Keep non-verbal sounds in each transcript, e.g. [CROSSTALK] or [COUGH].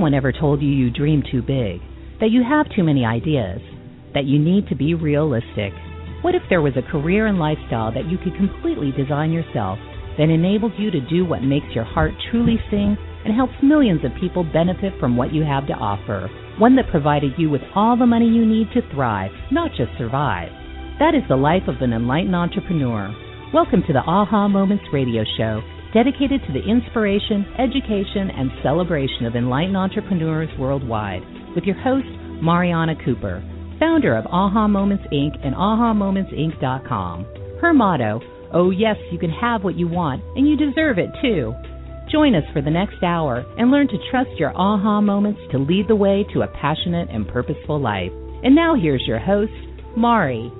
anyone ever told you you dream too big? That you have too many ideas? That you need to be realistic? What if there was a career and lifestyle that you could completely design yourself that enables you to do what makes your heart truly sing and helps millions of people benefit from what you have to offer? One that provided you with all the money you need to thrive, not just survive. That is the life of an enlightened entrepreneur. Welcome to the Aha Moments radio show, dedicated to the inspiration, education, and celebration of enlightened entrepreneurs worldwide, with your host, Mariana Cooper, founder of Aha Moments Inc. and AhaMomentsInc.com. Her motto, Oh, yes, you can have what you want, and you deserve it too. Join us for the next hour and learn to trust your aha moments to lead the way to a passionate and purposeful life. And now here's your host, Mari.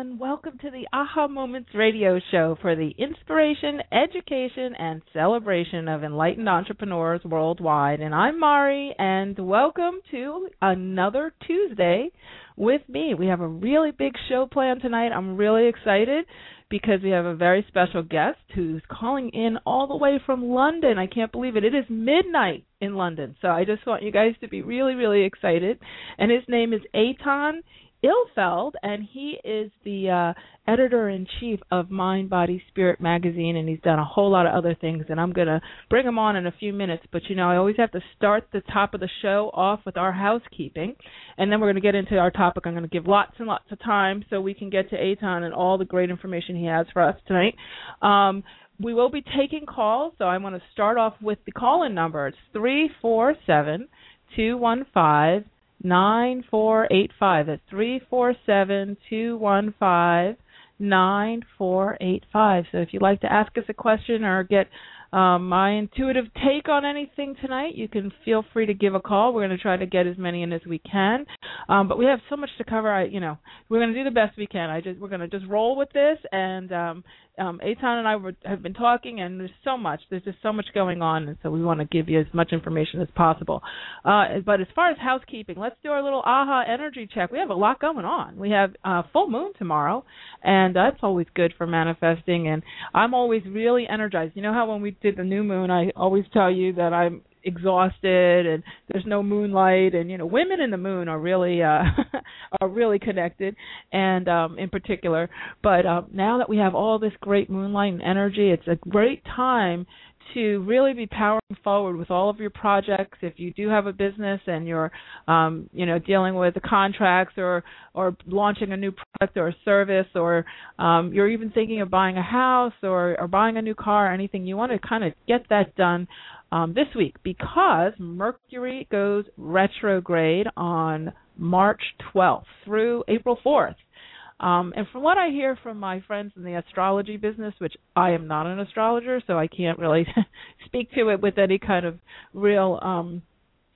Everyone. Welcome to the Aha Moments radio show for the inspiration, education, and celebration of enlightened entrepreneurs worldwide. And I'm Mari, and welcome to another Tuesday with me. We have a really big show planned tonight. I'm really excited because we have a very special guest who's calling in all the way from London. I can't believe it. It is midnight in London. So I just want you guys to be really, really excited. And his name is Etan Ilfeld, and he is the uh, editor in chief of Mind, Body, Spirit magazine, and he's done a whole lot of other things. And I'm going to bring him on in a few minutes. But you know, I always have to start the top of the show off with our housekeeping, and then we're going to get into our topic. I'm going to give lots and lots of time so we can get to Etan and all the great information he has for us tonight. Um, we will be taking calls, so I want to start off with the call-in number. It's three four seven two one five. 9485. That's 347 215 9485. So if you'd like to ask us a question or get um, my intuitive take on anything tonight, you can feel free to give a call. We're going to try to get as many in as we can, um, but we have so much to cover. I, you know, we're going to do the best we can. I just we're going to just roll with this, and um, um, Etan and I were, have been talking, and there's so much. There's just so much going on, and so we want to give you as much information as possible. Uh, but as far as housekeeping, let's do our little AHA energy check. We have a lot going on. We have uh, full moon tomorrow, and that's always good for manifesting. And I'm always really energized. You know how when we did the new moon, I always tell you that I'm exhausted and there's no moonlight and you know women in the moon are really uh [LAUGHS] are really connected and um in particular. But um now that we have all this great moonlight and energy it's a great time to really be powering forward with all of your projects. If you do have a business and you're um, you know dealing with the contracts or or launching a new product or a service or um, you're even thinking of buying a house or or buying a new car or anything you want to kind of get that done um, this week because Mercury goes retrograde on March 12th through April 4th. Um, and from what I hear from my friends in the astrology business, which I am not an astrologer, so I can't really [LAUGHS] speak to it with any kind of real um,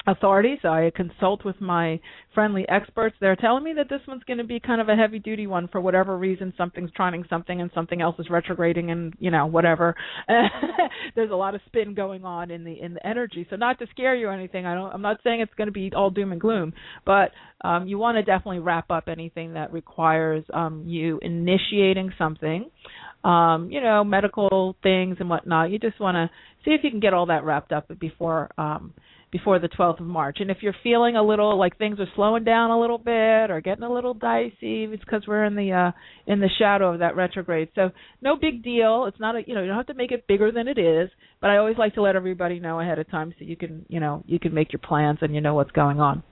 authority, so I consult with my friendly experts. They're telling me that this one's going to be kind of a heavy duty one for whatever reason. Something's trying something and something else is retrograding and you know whatever. [LAUGHS] There's a lot of spin going on in the in the energy. So not to scare you or anything. I don't. I'm not saying it's going to be all doom and gloom, but um, you want to definitely wrap up anything that requires um, you initiating something. Um, you know, medical things and whatnot. You just want to see if you can get all that wrapped up before um, before the 12th of March. And if you're feeling a little like things are slowing down a little bit or getting a little dicey, it's because we're in the uh in the shadow of that retrograde. So no big deal. It's not a you know you don't have to make it bigger than it is. But I always like to let everybody know ahead of time so you can you know you can make your plans and you know what's going on.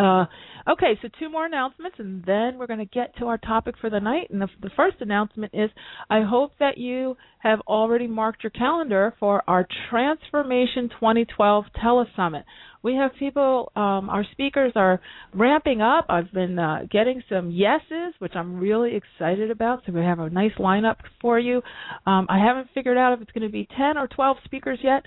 Uh, okay, so two more announcements, and then we're going to get to our topic for the night. And the, the, first announcement is I hope that you have already marked your calendar for our Transformation 2012 Telesummit. We have people, um, our speakers are ramping up. I've been uh, getting some yeses, which I'm really excited about. So we have a nice lineup for you. Um, I haven't figured out if it's going to be 10 or 12 speakers yet.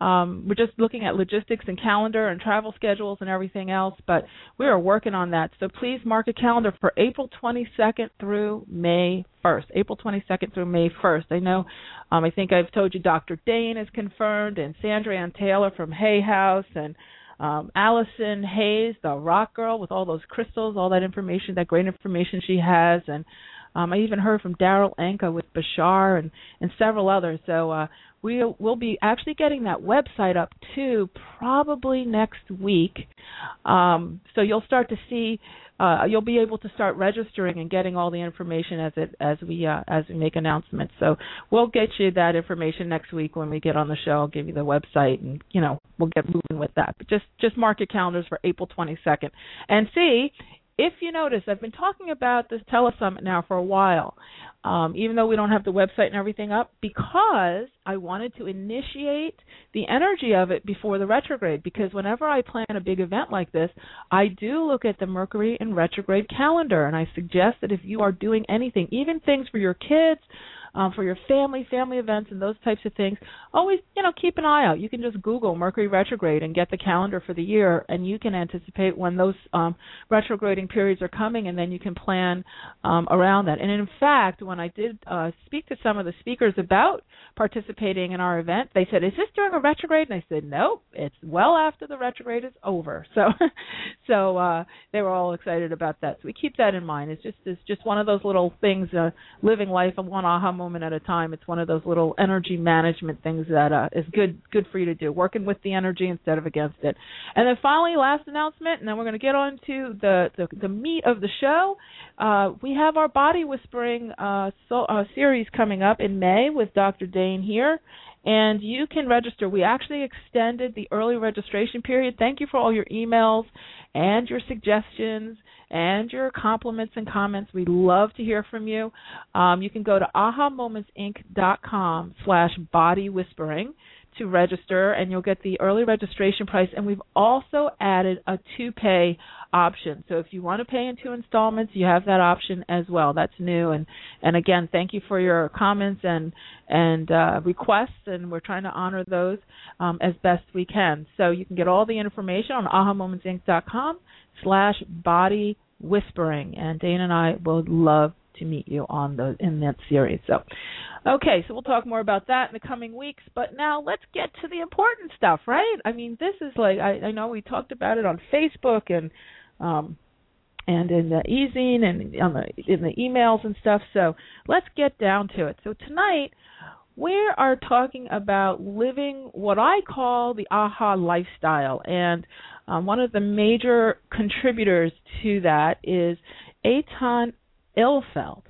Um, we're just looking at logistics and calendar and travel schedules and everything else, but we are working on that. So please mark a calendar for April 22nd through May 1st. April 22nd through May 1st. I know, um, I think I've told you Dr. Dain is confirmed and Sandra Anne Taylor from Hay House and um, Allison Hayes, the rock girl, with all those crystals, all that information, that great information she has, and um, I even heard from Darryl Anka with Bashar and and several others. So uh, we will be actually getting that website up too, probably next week. Um, so you'll start to see uh, you'll be able to start registering and getting all the information as it as we uh, as we make announcements. So we'll get you that information next week when we get on the show. I'll give you the website and you know we'll get moving with that. But just just mark your calendars for April 22nd and see if you notice, I've been talking about this telesummit now for a while, um, even though we don't have the website and everything up, because I wanted to initiate the energy of it before the retrograde. Because whenever I plan a big event like this, I do look at the Mercury in retrograde calendar, and I suggest that if you are doing anything, even things for your kids, um, for your family, family events, and those types of things, always you know keep an eye out. You can just Google Mercury retrograde and get the calendar for the year, and you can anticipate when those um, retrograding periods are coming, and then you can plan um, around that. And in fact, when I did uh, speak to some of the speakers about participating in our event, they said, "Is this during a retrograde?" And I said, "Nope, it's well after the retrograde is over." [LAUGHS] So, so uh, they were all excited about that. So we keep that in mind. It's just it's just one of those little things, uh, living life and one aha moment at a time. It's one of those little energy management things that uh, is good good for you to do, working with the energy instead of against it. And then finally, last announcement, and then we're going to get on to the, the the meat of the show. Uh, we have our body whispering uh, so, uh, series coming up in May with Dr. Dain Heer and you can register. We actually extended the early registration period. Thank you for all your emails and your suggestions and your compliments and comments. We love to hear from you. Um, you can go to ahamomentsinc.com slash body whispering to register and you'll get the early registration price. And we've also added a two pay option. So if you want to pay in two installments you have that option as well. That's new. And and again thank you for your comments and and uh, requests and we're trying to honor those um, as best we can. So you can get all the information on ahamomentsinc.com slash body whispering. And dana and i would love to meet you on the in that series so Okay, so we'll talk more about that in the coming weeks. But now let's get to the important stuff, right? I mean, this is like I, I know we talked about it on Facebook and um and in the e-zine and on the in the emails and stuff. So let's get down to it. So tonight we are talking about living what I call the aha lifestyle, and um, one of the major contributors to that is Etan Ilfeld.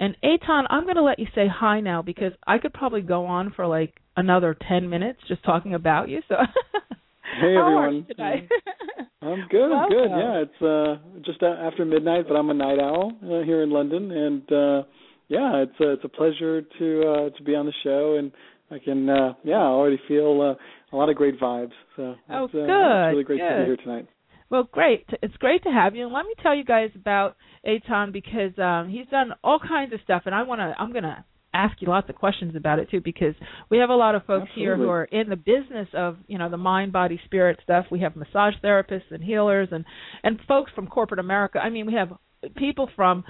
And Etan, I'm going to let you say hi now because I could probably go on for like another 10 minutes just talking about you. So [LAUGHS] Hey everyone. [LAUGHS] I'm good. Welcome. good. Yeah, it's uh just after midnight, but I'm a night owl uh, here in London and uh yeah, it's a, it's a pleasure to uh to be on the show and I can uh yeah, I already feel uh, a lot of great vibes. So Oh, uh, good, it's really great to be here tonight. Well, great. It's great to have you. And let me tell you guys about Etan because um, he's done all kinds of stuff, and I want to. I'm going to ask you lots of questions about it too because we have a lot of folks here who are in the business of you know the mind body spirit stuff we have massage therapists and healers and and folks from corporate america i mean we have people from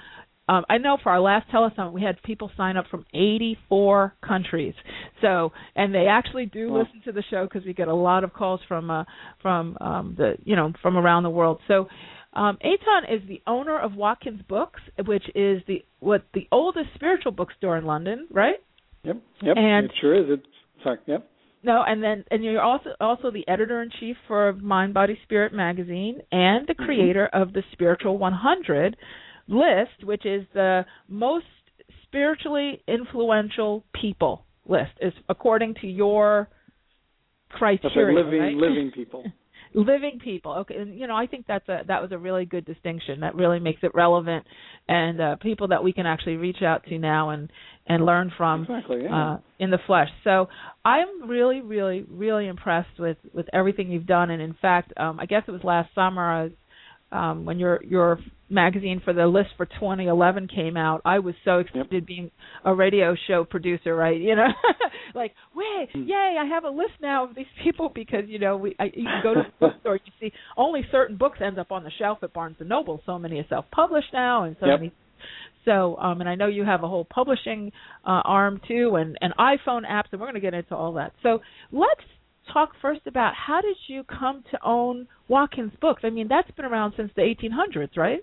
um, I know for our last telesummit we had people sign up from 84 countries. So, and they actually do Wow. listen to the show because we get a lot of calls from uh, from um, the you know from around the world. So, um, Etan is the owner of Watkins Books, which is the what the oldest spiritual bookstore in London, right? Yep. Yep. And- it sure is. It's sorry. Yep. No, and then and you're also also the editor in chief for Mind Body Spirit magazine and the Mhm. creator of the Spiritual 100 list, which is the most spiritually influential people list, is according to your criteria. Living right? living people. [LAUGHS] living people okay and you know i think that's a that was a really good distinction that really makes it relevant and uh people that we can actually reach out to now and and learn from Exactly. Yeah. uh in the flesh so i'm really really really impressed with with everything you've done and in fact um i guess it was last summer i was um when your your magazine for the list for 2011 came out i was so excited being a radio show producer right [LAUGHS] you know like wait Mm. yay i have a list now of these people because you know we I, you can go to the bookstore you see only certain books end up on the shelf at barnes and noble so many are self published now and so Yep. many so um and i know you have a whole publishing uh arm too and and iphone apps and we're going to get into all that so let's talk first about how did you come to own Watkins Books? I mean, that's been around since the 1800s, right?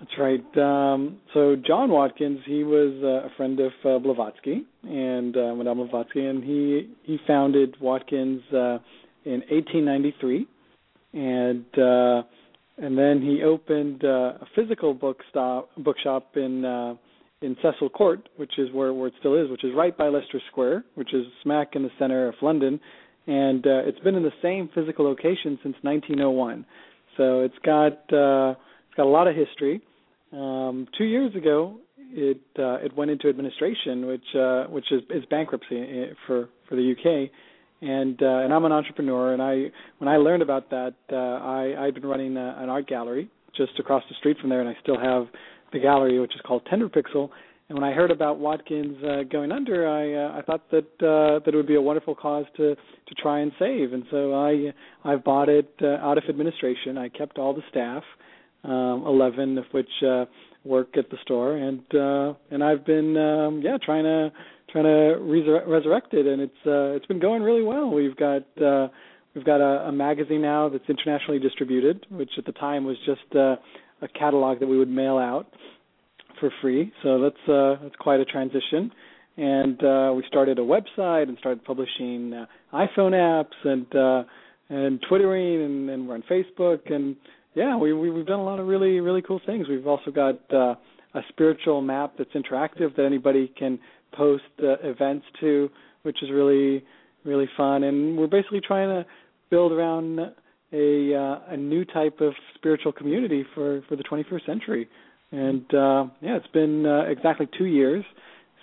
That's right. Um, so John Watkins, he was uh, a friend of uh, Blavatsky and uh, Madame Blavatsky, and he he founded Watkins uh, in 1893, and uh, and then he opened uh, a physical bookstop bookshop in uh, in Cecil Court, which is where where it still is, which is right by Leicester Square, which is smack in the center of London, and uh, it's been in the same physical location since 1901. So it's got uh, it's got a lot of history. Um, two years ago, it uh, it went into administration, which uh, which is, is bankruptcy uh, for for the UK. And uh, and I'm an entrepreneur, and I when I learned about that, uh, I I'd been running a, an art gallery just across the street from there, and I still have the gallery, which is called Tender Pixel. And when I heard about Watkins uh, going under, I uh, I thought that uh, that it would be a wonderful cause to to try and save. And so I I bought it uh, out of administration. I kept all the staff um, 11 of which uh, work at the store, and uh, and I've been um, yeah trying to trying to resur- resurrect it, and it's uh, it's been going really well. We've got uh, we've got a, a magazine now that's internationally distributed, which at the time was just uh, a catalog that we would mail out for free. So that's uh, that's quite a transition. And uh, we started a website and started publishing uh, iPhone apps and uh, and twittering, and, and we're on Facebook and yeah, we, we we've done a lot of really really cool things. We've also got uh, a spiritual map that's interactive that anybody can post uh, events to, which is really really fun. And we're basically trying to build around a uh, a new type of spiritual community for for the 21st century. And uh, yeah, it's been uh, exactly two years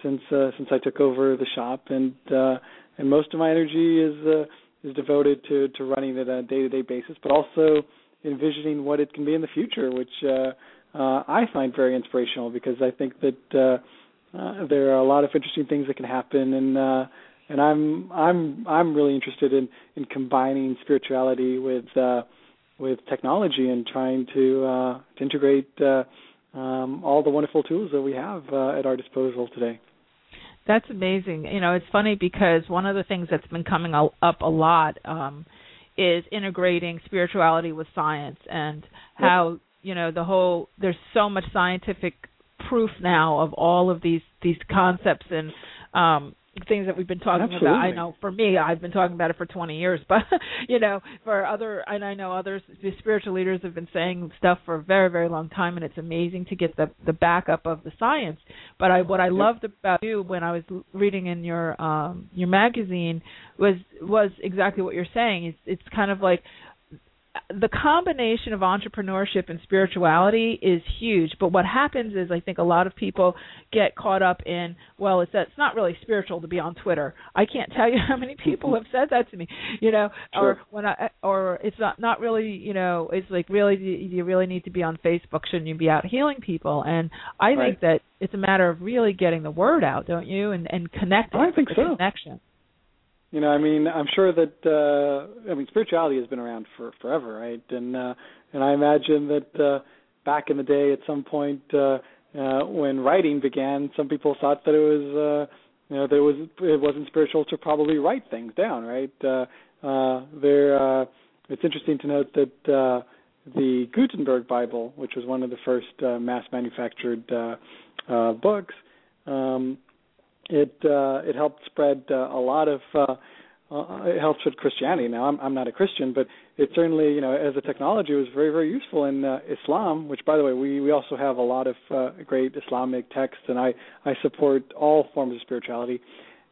since uh, since I took over the shop, and uh, and most of my energy is uh, is devoted to to running it on a day to day basis, but also envisioning what it can be in the future, which uh, uh, I find very inspirational because I think that uh, uh, there are a lot of interesting things that can happen, and uh, and I'm I'm I'm really interested in in combining spirituality with uh, with technology and trying to uh, to integrate uh, um, all the wonderful tools that we have uh, at our disposal today. That's amazing. You know, it's funny because one of the things that's been coming up a lot um, is integrating spirituality with science and how yep. you know the whole there's so much scientific proof now of all of these these concepts and um things that we've been talking Absolutely. about. I know for me, I've been talking about it for 20 years, [LAUGHS] but you know, for other, and I know others, the spiritual leaders have been saying stuff for a very, very long time, and it's amazing to get the the backup of the science. But I, what I loved about you when I was reading in your um your magazine was was exactly what you're saying. It's it's kind of like the combination of entrepreneurship and spirituality is huge. But what happens is i think a lot of people get caught up in well it's it's not really spiritual to be on twitter. I can't tell you [LAUGHS] how many people have said that to me you know sure. or when i or it's not not really you know it's like really do you really need to be on facebook. Shouldn't you be out healing people? And i right. think that it's a matter of really getting the word out don't you? And and connecting i think so. connection you know, I mean, I'm sure that uh I mean spirituality has been around for forever, right? And uh and I imagine that uh back in the day at some point uh uh when writing began, some people thought that it was uh you know, there was it wasn't spiritual to probably write things down, right? Uh uh there uh it's interesting to note that uh the Gutenberg Bible, which was one of the first uh, mass manufactured uh uh books, um it uh, it helped spread uh, a lot of uh, uh, it helps with Christianity. Now I'm I'm not a Christian, but it certainly you know as a technology was very very useful in uh, Islam. Which by the way we we also have a lot of uh, great Islamic texts, and I I support all forms of spirituality.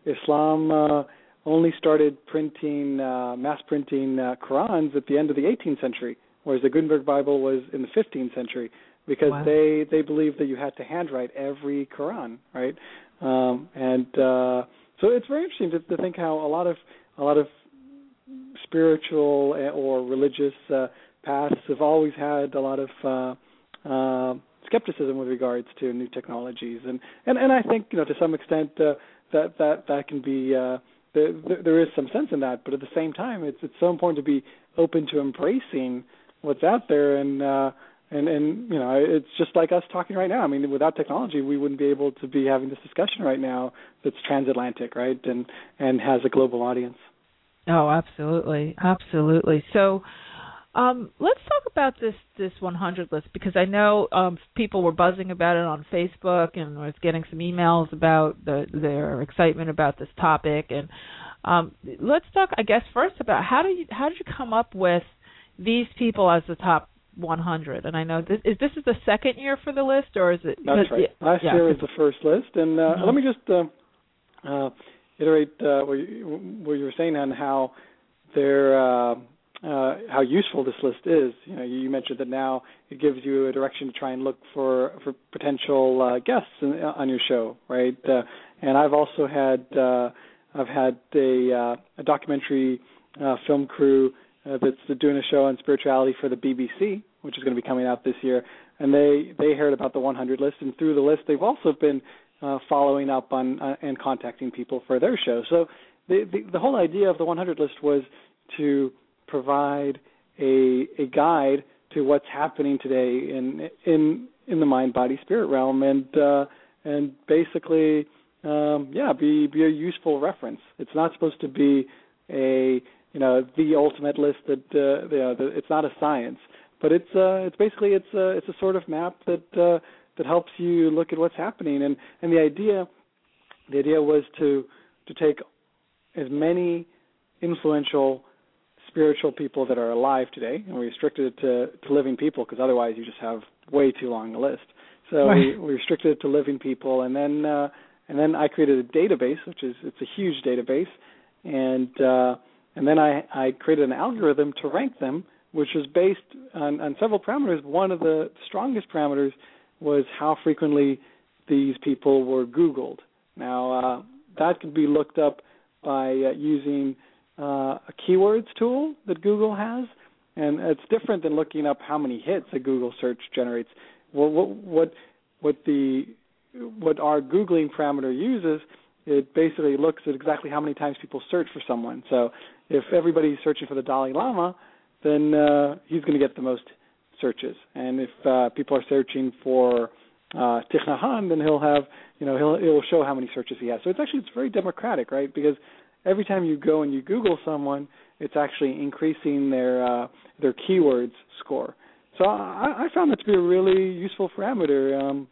Islam uh, only started printing uh, mass printing uh, Qurans at the end of the 18th century, whereas the Gutenberg Bible was in the 15th century because wow. they they believed that you had to handwrite every Quran, right? Um, and uh, so it's very interesting to, to think how a lot of a lot of spiritual or religious uh, paths have always had a lot of uh, uh, skepticism with regards to new technologies, and and and I think you know to some extent uh, that that that can be uh, there, is some sense in that, but at the same time, it's it's so important to be open to embracing what's out there. And uh, and and you know it's just like us talking right now i mean without technology we wouldn't be able to be having this discussion right now that's transatlantic right and and has a global audience Oh, absolutely, absolutely. So, um, let's talk about this this 100 list because I know um, people were buzzing about it on Facebook and was getting some emails about the, their excitement about this topic. And um, let's talk, I guess, first about how do you how did you come up with these people as the top 100? And I know this is this is the second year for the list, or is it? That's right. Yeah, Last yeah, year was the first list, and uh, Mhm. let me just uh, uh, iterate uh, what, you, what you were saying on how they're. Uh, uh, how useful this list is. You know, you mentioned that now it gives you a direction to try and look for for potential uh, guests in, on your show, right? Uh, and I've also had uh, I've had a, uh, a documentary uh, film crew uh, that's doing a show on spirituality for the BBC, which is going to be coming out this year. And they they heard about the 100 list, and through the list, they've also been uh, following up on uh, and contacting people for their show. So the, the the whole idea of the 100 list was to provide a a guide to what's happening today in in in the mind body spirit realm and uh and basically um yeah be be a useful reference it's not supposed to be a you know the ultimate list that uh you know the, it's not a science but it's uh it's basically it's a it's a sort of map that uh that helps you look at what's happening and and the idea the idea was to to take as many influential spiritual people that are alive today, and we restricted it to, to living people because otherwise you just have way too long a list. So Right. we, we restricted it to living people, and then uh, and then I created a database, which is it's a huge database, and uh, and then I, I created an algorithm to rank them, which was based on, on several parameters. One of the strongest parameters was how frequently these people were Googled. Now uh, that could be looked up by uh, using uh, a keywords tool that Google has, and it's different than looking up how many hits a Google search generates. What what what, what the what our googling parameter uses, it basically looks at exactly how many times people search for someone. So if everybody's searching for the Dalai Lama, then uh, he's going to get the most searches. And if uh, people are searching for uh, Thich then he'll have, you know, he'll it will show how many searches he has. So it's actually it's very democratic, right? Because every time you go and you Google someone, it's actually increasing their uh, their keywords score. So I, I found that to be a really useful parameter. Um,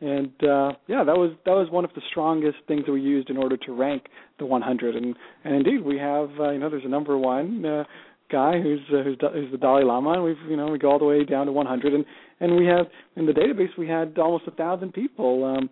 and uh, yeah, that was that was one of the strongest things that we used in order to rank the 100. And and indeed, we have uh, you know there's a number one uh, guy who's uh, who's, who's the Dalai Lama, and we've you know we go all the way down to 100. And and we have in the database we had almost a thousand people. Um,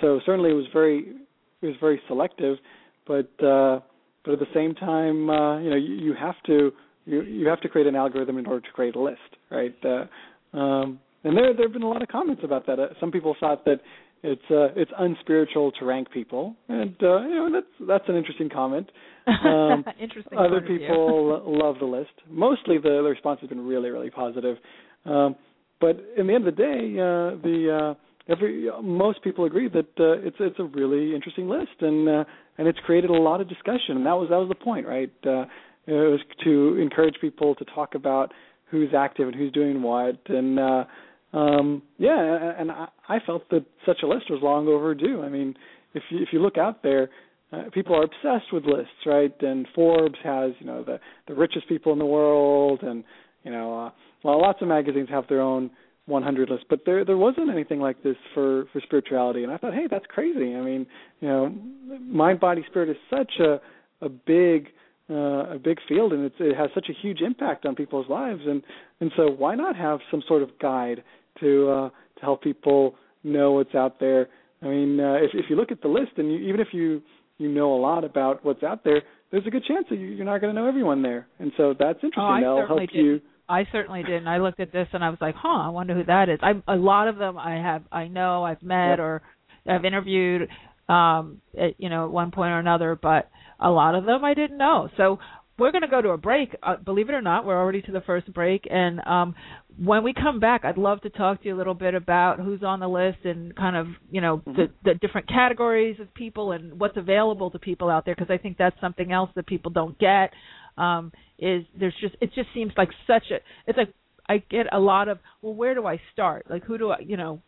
so certainly it was very it was very selective, but uh, but at the same time, uh, you know you, you have to you you have to create an algorithm in order to create a list, right? Uh, um, and there there have been a lot of comments about that. Uh, some people thought that it's uh, it's unspiritual to rank people, and uh, you know that's that's an interesting comment. [LAUGHS] Um, Interesting. Other point of view. people love the list. Mostly the, the response has been really really positive. Um, but in the end of the day, uh, the uh, every most people agree that uh, it's it's a really interesting list, and uh, and it's created a lot of discussion, and that was that was the point, right? Uh, it was to encourage people to talk about who's active and who's doing what, and uh, um, yeah, and I, I felt that such a list was long overdue. I mean, if you if you look out there, uh, people are obsessed with lists, right? And Forbes has you know the the richest people in the world, and you know, uh, well, lots of magazines have their own 100 list, but there there wasn't anything like this for for spirituality, and I thought, hey, that's crazy. I mean, you know, mind, body, spirit is such a a big uh, a big field, and it's, it has such a huge impact on people's lives, and and so why not have some sort of guide to uh, to help people know what's out there? I mean, uh, if if you look at the list, and you, even if you you know a lot about what's out there, there's a good chance that you, you're not going to know everyone there, and so that's interesting. Oh, That'll help did. you. I certainly did, and I looked at this and I was like, "Huh, I wonder who that is." I a lot of them I have, I know, I've met Yep. or I've interviewed, um, at, you know, at one point or another, but a lot of them I didn't know. So we're going to go to a break. Uh, believe it or not, we're already to the first break, and um, when we come back, I'd love to talk to you a little bit about who's on the list and kind of, you know, the, the different categories of people and what's available to people out there, because I think that's something else that people don't get um is there's just it just seems like such a it's like I get a lot of well where do I start like who do I you know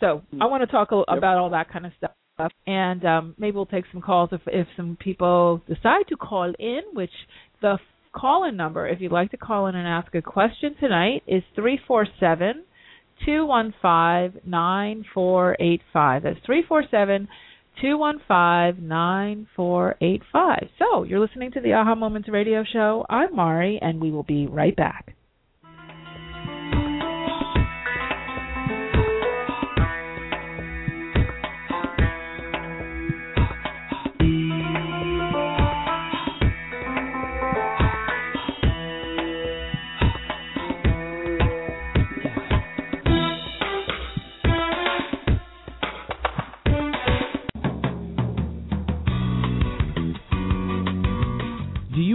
so I want to talk a, Yep. about all that kind of stuff and um, maybe we'll take some calls if if some people decide to call in. Which the call-in number, if you'd like to call in and ask a question tonight, is three four seven two one five nine four eight five. That's three four seven. 215-9485. So, you're listening to the Aha Moments radio show. I'm Mari and we will be right back.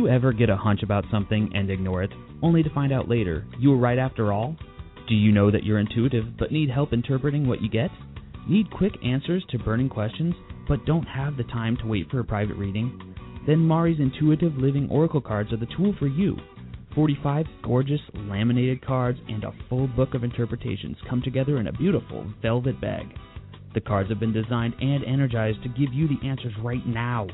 Ever get a hunch about something and ignore it, only to find out later you were right after all? Do you know that you're intuitive but need help interpreting what you get? Need quick answers to burning questions but don't have the time to wait for a private reading? Then Mari's Intuitive Living Oracle cards are the tool for you. 45 gorgeous laminated cards and a full book of interpretations come together in a beautiful velvet bag. The cards have been designed and energized to give you the answers right now.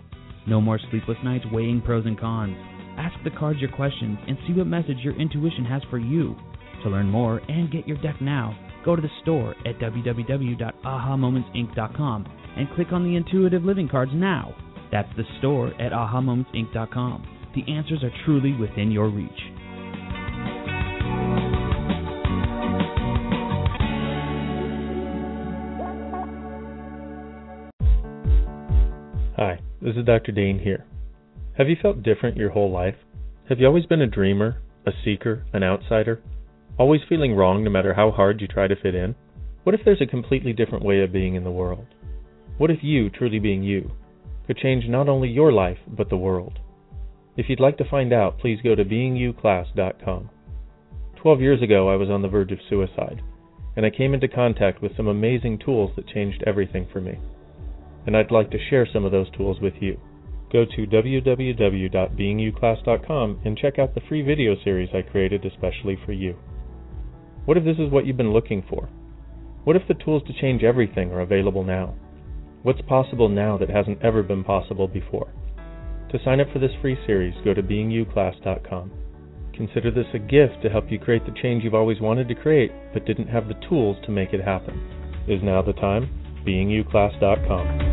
No more sleepless nights weighing pros and cons. Ask the cards your questions and see what message your intuition has for you. To learn more and get your deck now, go to the store at www.ahamomentsinc.com and click on the Intuitive Living cards now. That's the store at ahamomentsinc.com. The answers are truly within your reach. Hi, this is Dr. Dain Heer. Have you felt different your whole life? Have you always been a dreamer, a seeker, an outsider? Always feeling wrong no matter how hard you try to fit in? What if there's a completely different way of being in the world? What if you, truly being you, could change not only your life, but the world? If you'd like to find out, please go to beingyouclass.com. Twelve years ago, I was on the verge of suicide, and I came into contact with some amazing tools that changed everything for me. And I'd like to share some of those tools with you go to www.beingyouclass.com and check out the free video series I created especially for you. What if this is what you've been looking for? What if the tools to change everything are available now? What's possible now that hasn't ever been possible before? To sign up for this free series, go to beingyouclass.com. Consider this a gift to help you create the change you've always wanted to create but didn't have the tools to make it happen. Is now the time? beingyouclass.com.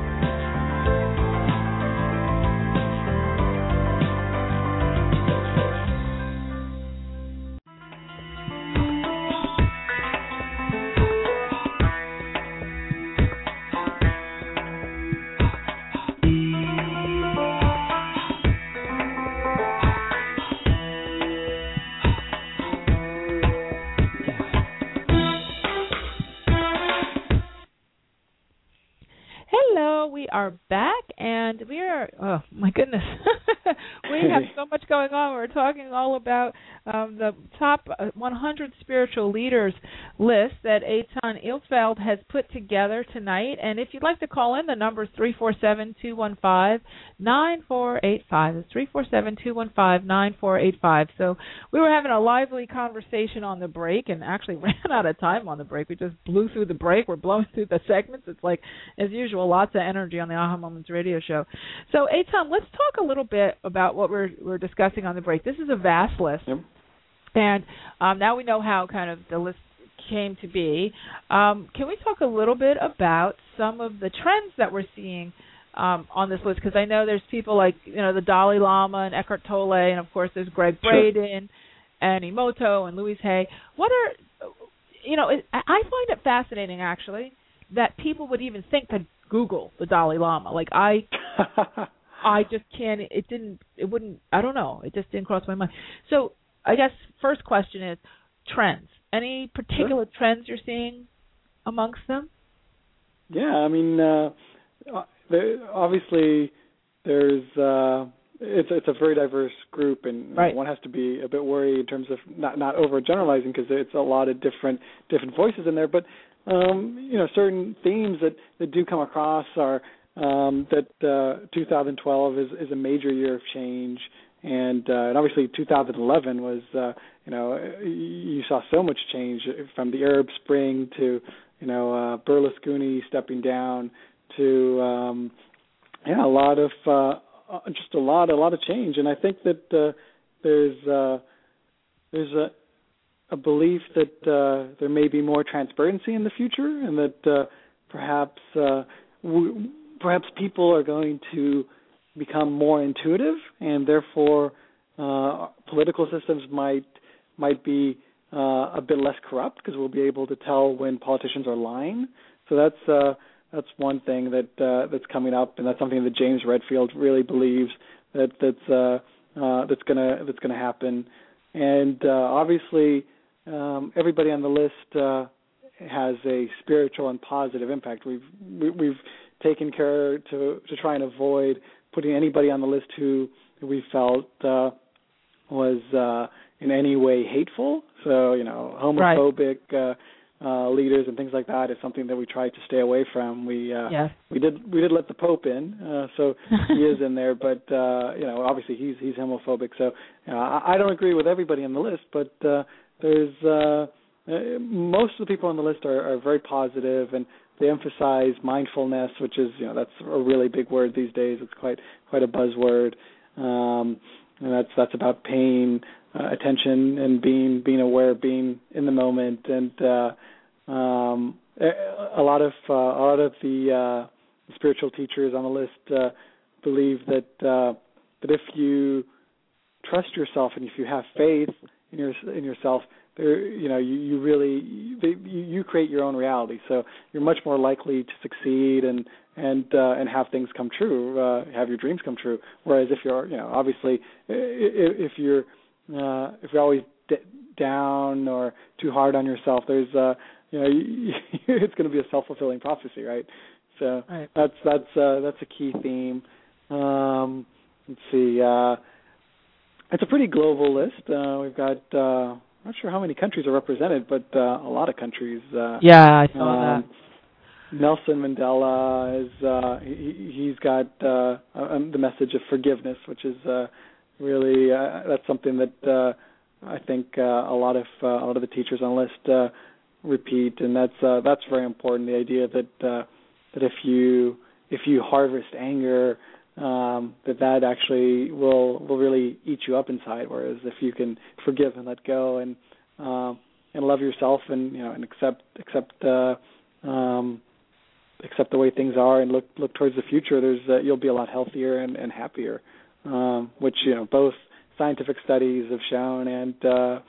We're talking all about um, the top 100 spiritual leaders list that Etan Ilfeld has put together tonight. And if you'd like to call in, the number is three four seven two one five nine four eight five. It's three four seven two one five nine four eight five. So we were having a lively conversation on the break, and actually [LAUGHS] ran out of time on the break. We just blew through the break. We're blowing through the segments. It's like as usual, lots of energy on the Aha Moments radio show. So, Etan, let's talk a little bit about what we're we're discussing on the break. This is a vast list, yep. And um, now we know how kind of the list came to be. Um, can we talk a little bit about some of the trends that we're seeing? Um, on this list because I know there's people like you know the Dalai Lama and Eckhart Tolle and of course there's Gregg Braden and Emoto and Louise Hay. What are you know I find it fascinating actually that people would even think to Google the Dalai Lama. Like I, [LAUGHS] I just can't. It didn't. It wouldn't. I don't know. It just didn't cross my mind. So I guess first question is trends. Any particular sure. trends you're seeing amongst them? Yeah, I mean, uh, uh there, obviously there's. Uh, it's it's a very diverse group, and right. one has to be a bit worried in terms of not not overgeneralizing because it's a lot of different different voices in there. But um, you know, certain themes that, that do come across are um, that uh, 2012 is, is a major year of change, and, uh, and obviously 2011 was, uh, you know, you saw so much change from the Arab Spring to, you know, uh, Berlusconi stepping down to, um, yeah, a lot of uh, just a lot, a lot of change, and I think that uh, there's uh, there's a a belief that uh, there may be more transparency in the future, and that uh, perhaps uh, w- perhaps people are going to become more intuitive, and therefore uh, political systems might might be uh, a bit less corrupt because we'll be able to tell when politicians are lying. So that's uh, that's one thing that uh, that's coming up, and that's something that James Redfield really believes that that's uh, uh, that's gonna that's gonna happen. And uh, obviously, um, everybody on the list uh, has a spiritual and positive impact. We've we, have we have taken care to to try and avoid putting anybody on the list who we felt uh, was uh, in any way hateful. So you know, homophobic. Right. Uh, uh, leaders and things like that is something that we try to stay away from. We uh, yes. we did we did let the Pope in, uh, so [LAUGHS] he is in there. But uh, you know, obviously he's he's homophobic. So uh, I, I don't agree with everybody on the list, but uh, there's uh, uh, most of the people on the list are, are very positive and they emphasize mindfulness, which is you know that's a really big word these days. It's quite quite a buzzword, um, and that's that's about paying uh, attention and being being aware, being in the moment, and uh, um, a lot of uh, a lot of the uh, spiritual teachers on the list uh, believe that uh, that if you trust yourself and if you have faith in your in yourself there you know you, you really you, you create your own reality so you're much more likely to succeed and and uh, and have things come true uh, have your dreams come true whereas if you're you know obviously if, if you're uh, if you're always d- down or too hard on yourself there's uh you know you, [LAUGHS] it's going to be a self-fulfilling prophecy right so right. that's that's uh that's a key theme um let's see uh it's a pretty global list. Uh, we've got uh, I'm not sure how many countries are represented, but uh, a lot of countries. Uh, yeah, I saw um, that. Nelson Mandela is uh, he, he's got uh, um, the message of forgiveness, which is uh, really uh, that's something that uh, I think uh, a lot of uh, a lot of the teachers on the list uh, repeat, and that's uh, that's very important. The idea that uh, that if you if you harvest anger um, that that actually will will really eat you up inside. Whereas if you can forgive and let go and um, and love yourself and you know and accept accept uh, um, accept the way things are and look look towards the future, there's uh, you'll be a lot healthier and, and happier. Um, which you know both scientific studies have shown and uh,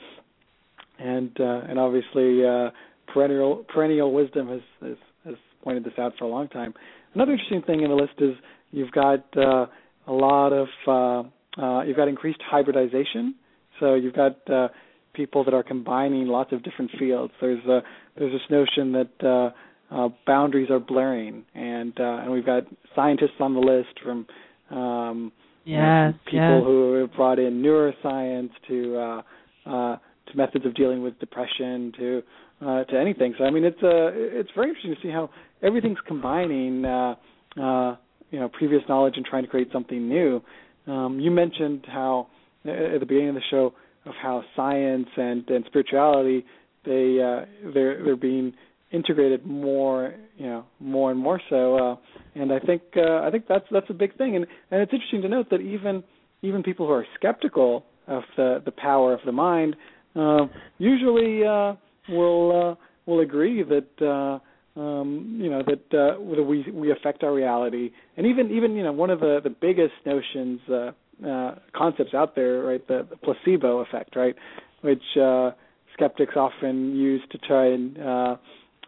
and uh, and obviously uh, perennial perennial wisdom has, has has pointed this out for a long time. Another interesting thing in the list is You've got uh, a lot of uh, uh, you've got increased hybridization. So you've got uh, people that are combining lots of different fields. There's a, there's this notion that uh, boundaries are blurring, and uh, and we've got scientists on the list from um, yes, people yes. who have brought in neuroscience to uh, uh, to methods of dealing with depression to uh, to anything. So I mean, it's uh, it's very interesting to see how everything's combining. Uh, uh, you know, previous knowledge and trying to create something new. Um, you mentioned how at the beginning of the show of how science and, and spirituality they uh, they're they're being integrated more you know more and more so uh, and I think uh, I think that's that's a big thing and and it's interesting to note that even even people who are skeptical of the the power of the mind uh, usually uh, will uh, will agree that uh, um, you know that uh, we we affect our reality and even even you know one of the the biggest notions uh, uh, concepts out there, right? The, the placebo effect, right? Which uh, skeptics often use to try and uh,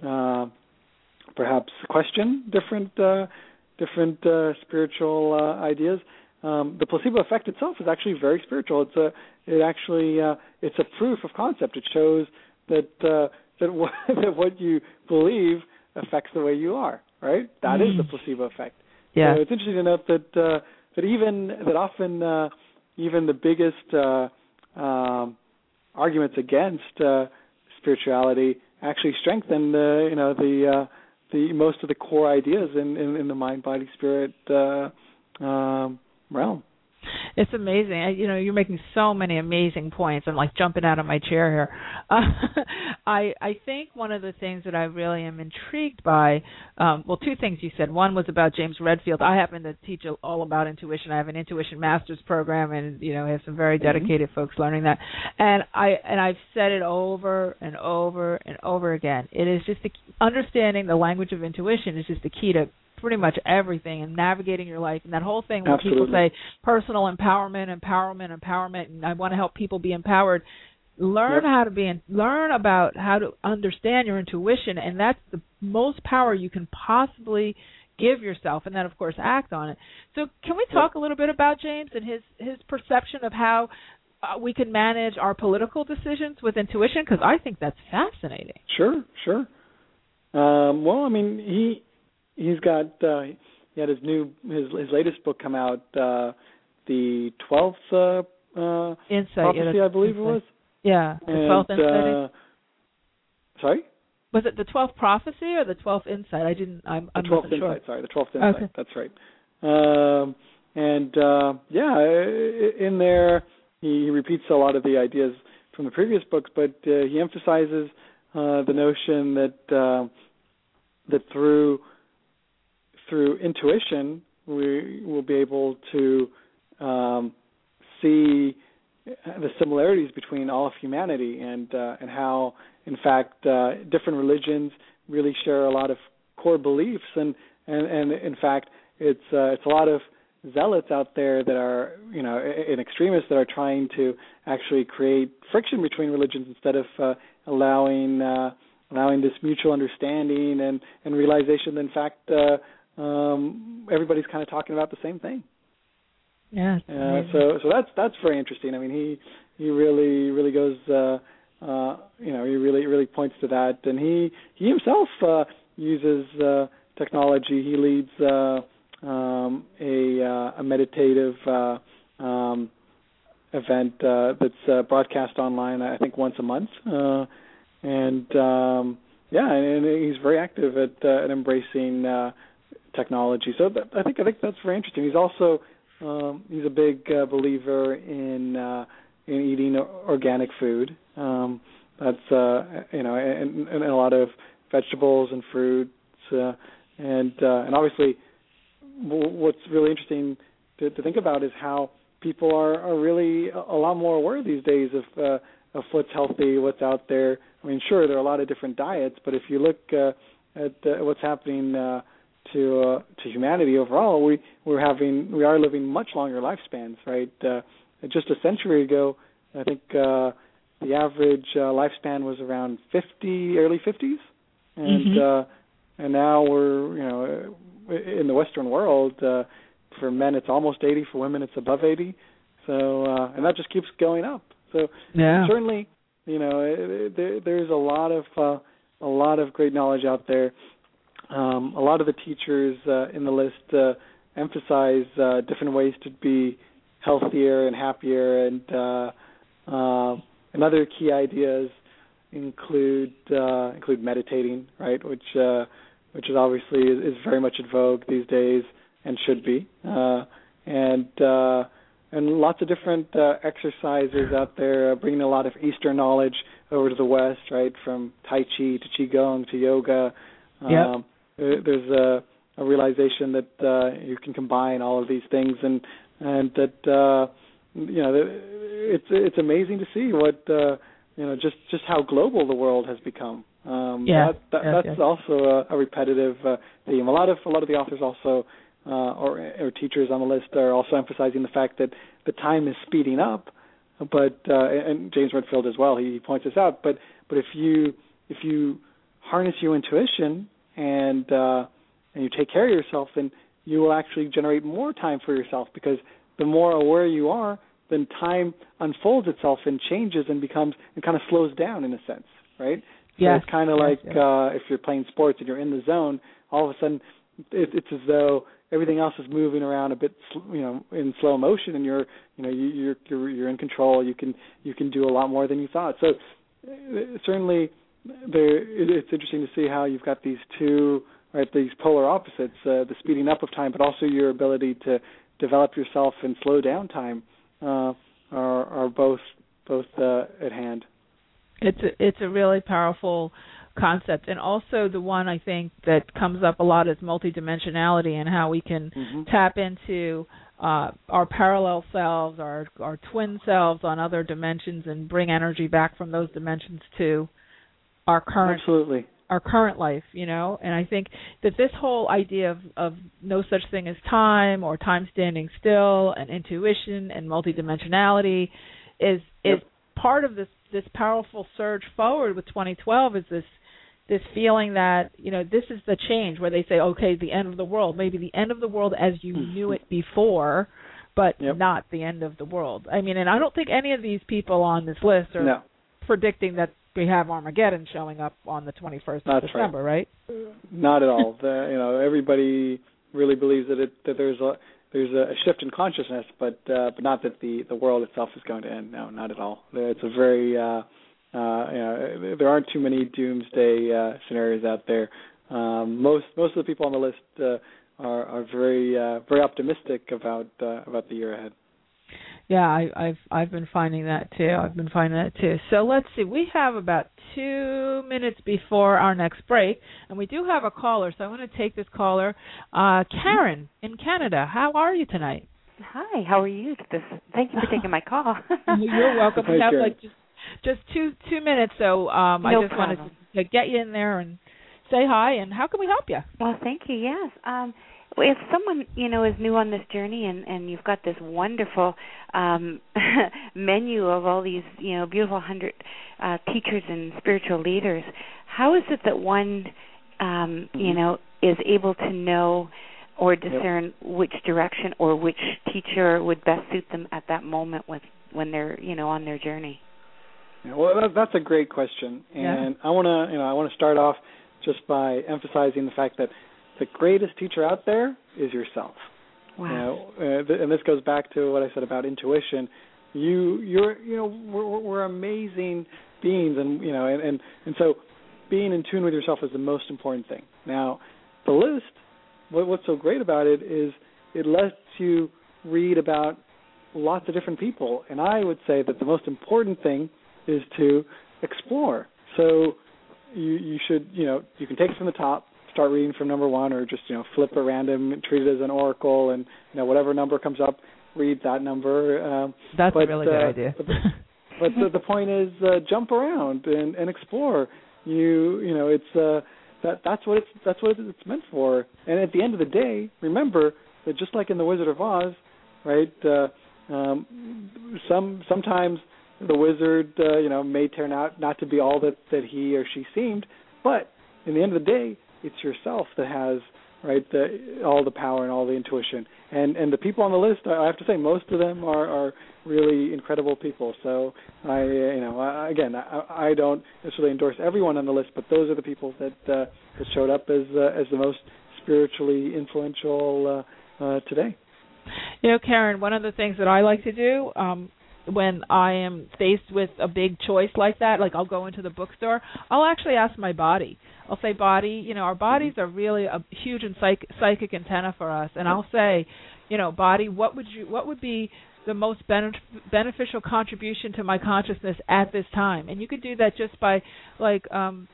uh, perhaps question different uh, different uh, spiritual uh, ideas. Um, the placebo effect itself is actually very spiritual. It's a it actually uh, it's a proof of concept. It shows that uh, that [LAUGHS] what, that what you believe affects the way you are. Right? That mm. is the placebo effect. Yeah. So it's interesting to note that. Uh, that even that often uh, even the biggest uh, um, arguments against uh, spirituality actually strengthen the you know the uh, the most of the core ideas in in, in the mind body spirit uh, um, realm. It's amazing. I, you know, you're making so many amazing points. I'm like jumping out of my chair here. Uh, [LAUGHS] I I think one of the things that I really am intrigued by, um, well, two things you said. One was about James Redfield. I happen to teach all about intuition. I have an intuition master's program, and you know, have some very dedicated mm-hmm. folks learning that. And I and I've said it over and over and over again. It is just the, understanding the language of intuition is just the key to pretty much everything and navigating your life and that whole thing when Absolutely. people say personal empowerment, empowerment, empowerment, and I want to help people be empowered. Learn yep. how to be in, learn about how to understand your intuition, and that's the most power you can possibly give yourself, and then of course act on it. So, can we talk a little bit about James and his his perception of how uh, we can manage our political decisions with intuition? Because I think that's fascinating. Sure, sure. Um, well, I mean, he he's got uh, he had his new his his latest book come out uh, the twelfth uh, uh, insight prophecy yeah, I believe insight. it was yeah the twelfth insight uh, sorry was it the twelfth prophecy or the twelfth insight I didn't I'm, I'm the twelfth sure. insight sorry the twelfth insight okay. that's right um, and uh, yeah in there he, he repeats a lot of the ideas from the previous books but uh, he emphasizes uh, the notion that uh, that through through intuition, we will be able to um, see the similarities between all of humanity and uh, and how, in fact, uh, different religions really share a lot of core beliefs. And and, and in fact, it's uh, it's a lot of zealots out there that are you know in extremists that are trying to actually create friction between religions instead of uh, allowing uh, allowing this mutual understanding and and realization that in fact uh, um, everybody's kind of talking about the same thing. Yeah. Uh, so so that's that's very interesting. I mean, he he really really goes. Uh, uh, you know, he really really points to that, and he he himself uh, uses uh, technology. He leads uh, um, a uh, a meditative uh, um, event uh, that's uh, broadcast online. I think once a month, uh, and um, yeah, and, and he's very active at uh, at embracing. Uh, technology. So that, I think I think that's very interesting. He's also um, he's a big uh, believer in uh, in eating organic food. Um, that's uh, you know, and, and a lot of vegetables and fruits, uh, and uh, and obviously, what's really interesting to, to think about is how people are, are really a lot more aware these days of uh, of what's healthy, what's out there. I mean, sure, there are a lot of different diets, but if you look uh, at uh, what's happening uh, to uh, to humanity overall, we we're having we are living much longer lifespans, right? Uh, just a century ago, I think uh, the average uh, lifespan was around 50, early 50s, and mm-hmm. uh, and now we're you know in the Western world uh, for men it's almost 80, for women it's above 80, so uh, and that just keeps going up. So yeah. certainly, you know, it, it, there, there's a lot of uh, a lot of great knowledge out there um, a lot of the teachers uh, in the list uh, emphasize uh, different ways to be healthier and happier, and uh, uh, and other key ideas include uh, include meditating, right, which uh, which is obviously is, is very much in vogue these days and should be, uh, and uh, and lots of different uh, exercises out there, uh, bringing a lot of Eastern knowledge over to the West, right, from Tai Chi to Qigong to yoga. Yep. Um, there's a, a realization that uh, you can combine all of these things, and and that uh, you know it's it's amazing to see what uh, you know just just how global the world has become. Um, Yeah, that, that, yeah, that's yeah. also a, a repetitive uh, theme. A lot of a lot of the authors also uh, or, or teachers on the list are also emphasizing the fact that the time is speeding up. But uh, and James Redfield as well, he points this out. But but if you if you harness your intuition and uh, and you take care of yourself, then you will actually generate more time for yourself because the more aware you are, then time unfolds itself and changes and becomes and kind of slows down in a sense, right? So Yes, it's kind of like yes. uh, if you're playing sports and you're in the zone, all of a sudden it, it's as though everything else is moving around a bit, you know, in slow motion, and you're, you know, you, you're you're you're in control. You can you can do a lot more than you thought. So uh, certainly, there it, it's interesting to see how you've got these two right these polar opposites, uh, the speeding up of time, but also your ability to develop yourself and slow down time uh, are are both both uh, at hand. it's a, it's a really powerful concept and also the one I think that comes up a lot is multidimensionality and how we can Mhm. tap into uh our parallel selves, our our twin selves on other dimensions and bring energy back from those dimensions to our current Absolutely. our current life, you know. And I think that this whole idea of of no such thing as time or time standing still and intuition and multidimensionality is is Yep. part of this this powerful surge forward with 2012 is this this feeling that you know this is the change where they say okay the end of the world maybe the end of the world as you mm-hmm. knew it before but Yep. not the end of the world i mean and i don't think any of these people on this list are No, predicting that we have armageddon showing up on the 21st of That's right. december right not at all. The, you know, everybody really believes that it that there's a there's a shift in consciousness, but uh, but not that the the world itself is going to end. No, not at all. It's a very uh, uh, you know, there aren't too many doomsday uh, scenarios out there. Um, most most of the people on the list uh, are are very uh, very optimistic about uh, about the year ahead. Yeah, I, I've I've been finding that too. I've been finding that too. So let's see. We have about two minutes before our next break, and we do have a caller. So I want to take this caller, uh, Karen in Canada. How are you tonight? Hi, how are you? This, thank you for taking my call. [LAUGHS] You're welcome. We have like just just two two minutes, so um, I No just wanted problem. to get you in there and say hi. And how can we help you? Well, thank you. Yes. Um, if someone you know is new on this journey and and you've got this wonderful um [LAUGHS] menu of all these you know beautiful hundred uh teachers and spiritual leaders how is it that one um you Mhm. know is able to know or discern which direction or which teacher would best suit them at that moment with when they're you know on their journey Yeah, well, that, that's a great question, Yeah. and I want to, you know, I want to start off just by emphasizing the fact that the greatest teacher out there is yourself. wow You know, uh, th- and this goes back to what I said about intuition. You, you're, you know, we're, we're- we're amazing beings, and you know, and, and and so being in tune with yourself is the most important thing. Now, the list, what, what's so great about it is it lets you read about lots of different people, and I would say that the most important thing is to explore. So you you should you know you can take it from the top, start reading from number one, or just you know flip a random, treat it as an oracle, and you know whatever number comes up, read that number. Um, That's But, a really good uh, idea. but [LAUGHS] but the, the point is uh, jump around and, and explore. You you know it's uh, that that's what it's that's what it's meant for. And at the end of the day, remember that just like in the Wizard of Oz, right? Uh, um, some sometimes the wizard uh, you know may turn out not to be all that that he or she seemed, but in the end of the day, it's yourself that has right? The, all the power and all the intuition. And and the people on the list, I have to say, most of them are are really incredible people. So I, you know, I, again, I, I don't necessarily endorse everyone on the list, but those are the people that uh, that showed up as uh, as the most spiritually influential uh, uh, today. You know, Karen, one of the things that I like to do um, when I am faced with a big choice like that, like I'll go into the bookstore, I'll actually ask my body. I'll say, body, you know, our bodies are really a huge and psych- psychic antenna for us, and I'll say, you know, body, what would you, what would be the most beneficial contribution to my consciousness at this time? And you could do that just by, like, um,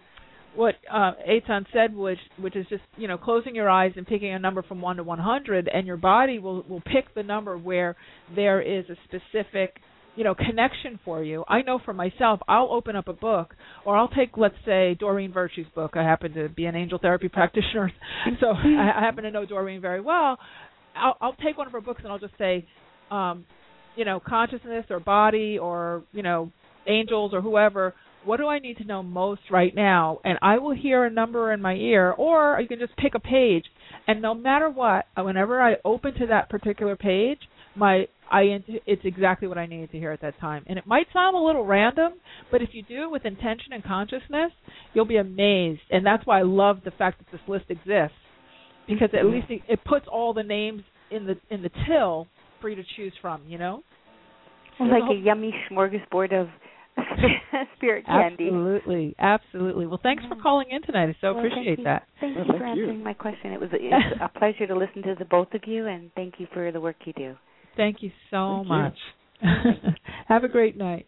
what uh, Etan said, which which is just you know closing your eyes and picking a number from one to one hundred, and your body will will pick the number where there is a specific you know connection for you. I know for myself, I'll open up a book, or I'll take let's say Doreen Virtue's book. I happen to be an angel therapy [LAUGHS] practitioner, so I, happen to know Doreen very well. I'll, I'll take one of her books and I'll just say, um, you know, consciousness or body or you know angels or whoever what do I need to know most right now? And I will hear a number in my ear, or you can just pick a page. And no matter what, whenever I open to that particular page, my I it's exactly what I needed to hear at that time. And it might sound a little random, but if you do it with intention and consciousness, you'll be amazed. And that's why I love the fact that this list exists, because at mm-hmm. least it, it puts all the names in the in the till for you to choose from. You know, like a yummy smorgasbord of [LAUGHS] spirit candy. Absolutely, absolutely. Well, thanks for calling in tonight. I so well, appreciate thank that. Thank you for answering my question. It was, a, [LAUGHS] it was a pleasure to listen to the both of you, and thank you for the work you do. Thank you so thank much. You. [LAUGHS] Have a great night.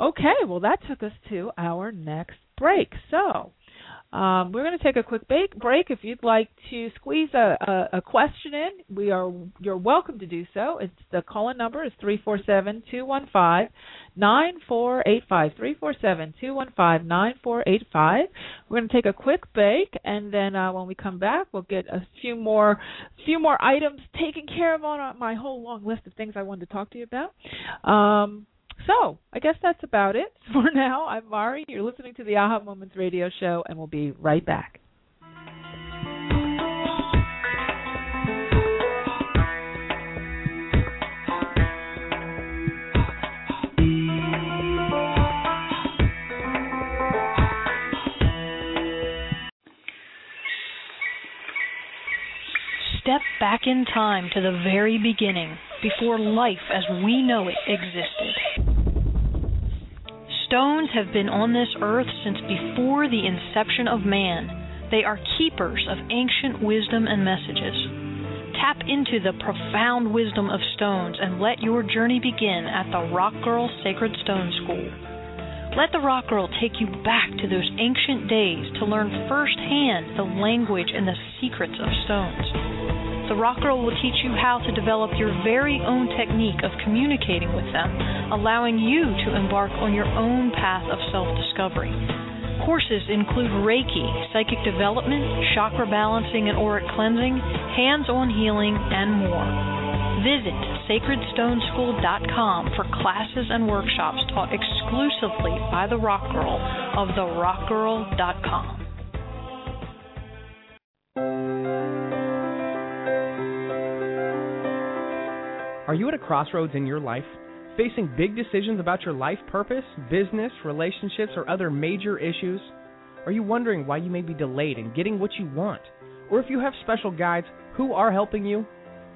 Okay, well, that took us to our next break. So, um, we're going to take a quick break. If you'd like to squeeze a, a, a, question in, we are you're welcome to do so. It's the call-in number is three four seven two one five nine four eight five three four seven two one five nine four eight five. We're going to take a quick break, and then uh, when we come back, we'll get a few more few more items taken care of on my whole long list of things I wanted to talk to you about. Um, so I guess that's about it [LAUGHS] for now. I'm Mari. You're listening to the Aha Moments radio show, and we'll be right back. Step back in time to the very beginning, before life as we know it existed. Stones have been on this earth since before the inception of man. They are keepers of ancient wisdom and messages. Tap into the profound wisdom of stones and let your journey begin at the Rock Girl Sacred Stone School. Let the Rock Girl take you back to those ancient days to learn firsthand the language and the secrets of stones. The Rock Girl will teach you how to develop your very own technique of communicating with them, allowing you to embark on your own path of self discovery. Courses include Reiki, psychic development, chakra balancing and auric cleansing, hands on healing, and more. Visit sacredstoneschool.com for classes and workshops taught exclusively by the Rock Girl of therockgirl.com. Are you at a crossroads in your life? Facing big decisions about your life purpose, business, relationships, or other major issues? Are you wondering why you may be delayed in getting what you want? Or if you have special guides who are helping you?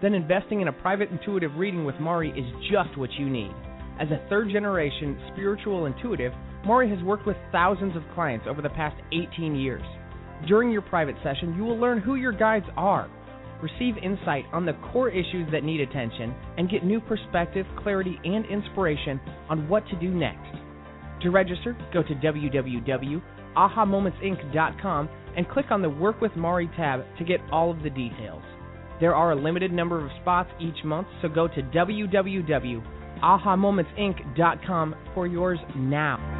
Then investing in a private intuitive reading with Mari is just what you need. As a third generation spiritual intuitive, Mari has worked with thousands of clients over the past 18 years. During your private session, you will learn who your guides are receive insight on the core issues that need attention, and get new perspective, clarity, and inspiration on what to do next. To register, go to www.ahamomentsinc.com and click on the Work with Mari tab to get all of the details. There are a limited number of spots each month, so go to www.ahamomentsinc.com for yours now.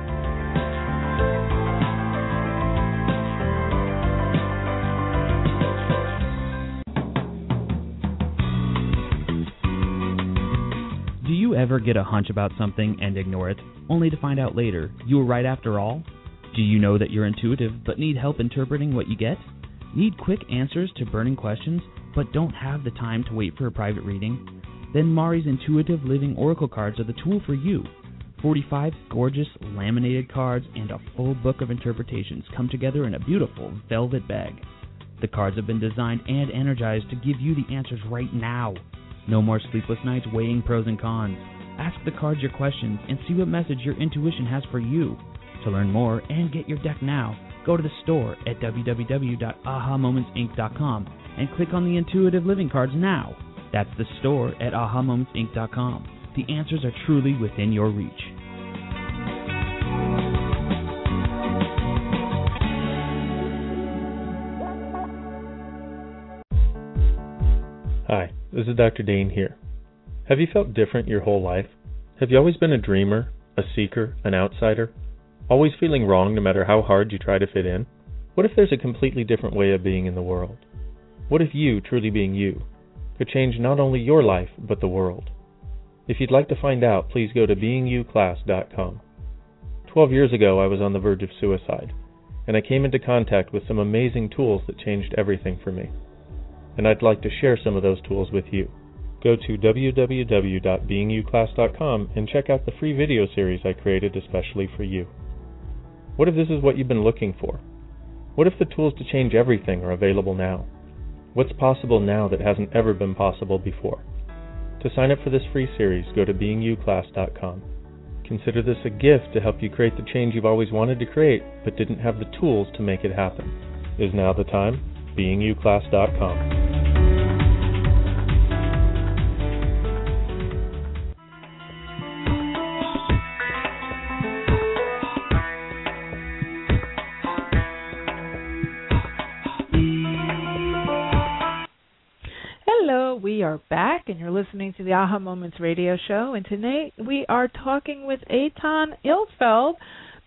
Do you ever get a hunch about something and ignore it, only to find out later you were right after all? Do you know that you're intuitive but need help interpreting what you get? Need quick answers to burning questions, but don't have the time to wait for a private reading? Then Mari's Intuitive Living Oracle cards are the tool for you. 45 gorgeous laminated cards and a full book of interpretations come together in a beautiful velvet bag. The cards have been designed and energized to give you the answers right now. No more sleepless nights weighing pros and cons. Ask the cards your questions and see what message your intuition has for you. To learn more and get your deck now, go to the store at www.ahamomentsinc.com and click on the Intuitive Living cards now. That's the store at ahamomentsinc.com. The answers are truly within your reach. Hi, this is Dr. Dain Heer. Have you felt different your whole life? Have you always been a dreamer, a seeker, an outsider? Always feeling wrong no matter how hard you try to fit in? What if there's a completely different way of being in the world? What if you, truly being you, could change not only your life, but the world? If you'd like to find out, please go to beingyouclass.com. Twelve years ago, I was on the verge of suicide, and I came into contact with some amazing tools that changed everything for me. And I'd like to share some of those tools with you. Go to www.beingyouclass.com and check out the free video series I created especially for you. What if this is what you've been looking for? What if the tools to change everything are available now? What's possible now that hasn't ever been possible before? To sign up for this free series, go to beingyouclass.com. Consider this a gift to help you create the change you've always wanted to create but didn't have the tools to make it happen. Is now the time? beingyouclass.com. Hello, we are back, and you're listening to the Aha Moments radio show. And tonight we are talking with Etan Ilfeld,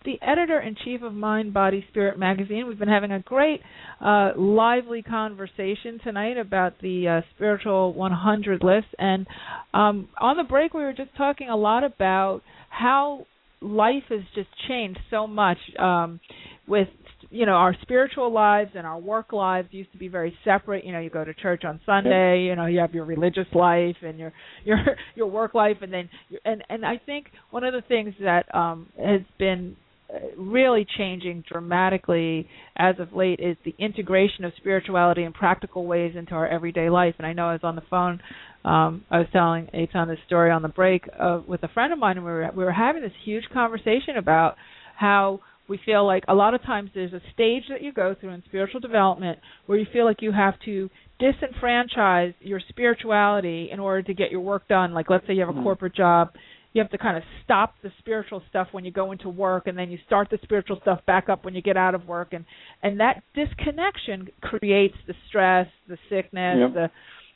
the editor in chief of Mind, Body, Spirit magazine. We've been having a great, uh, lively conversation tonight about the uh, Spiritual 100 list. And um, on the break, we were just talking a lot about how life has just changed so much um, with you know our spiritual lives and our work lives used to be very separate. You know you go to church on sunday you know you have your religious life and your [LAUGHS] your your work life and then and and i think one of the things that um has been uh, really changing dramatically as of late is the integration of spirituality in practical ways into our everyday life. And i know i was on the phone um i was telling Etan this story on the break uh, with a friend of mine and we were we were having this huge conversation about how we feel like a lot of times there's a stage that you go through in spiritual development where you feel like you have to disenfranchise your spirituality in order to get your work done. Like let's say you have a Mhm. corporate job, you have to kind of stop the spiritual stuff when you go into work and then you start the spiritual stuff back up when you get out of work and and that disconnection creates the stress, the sickness, Yep. the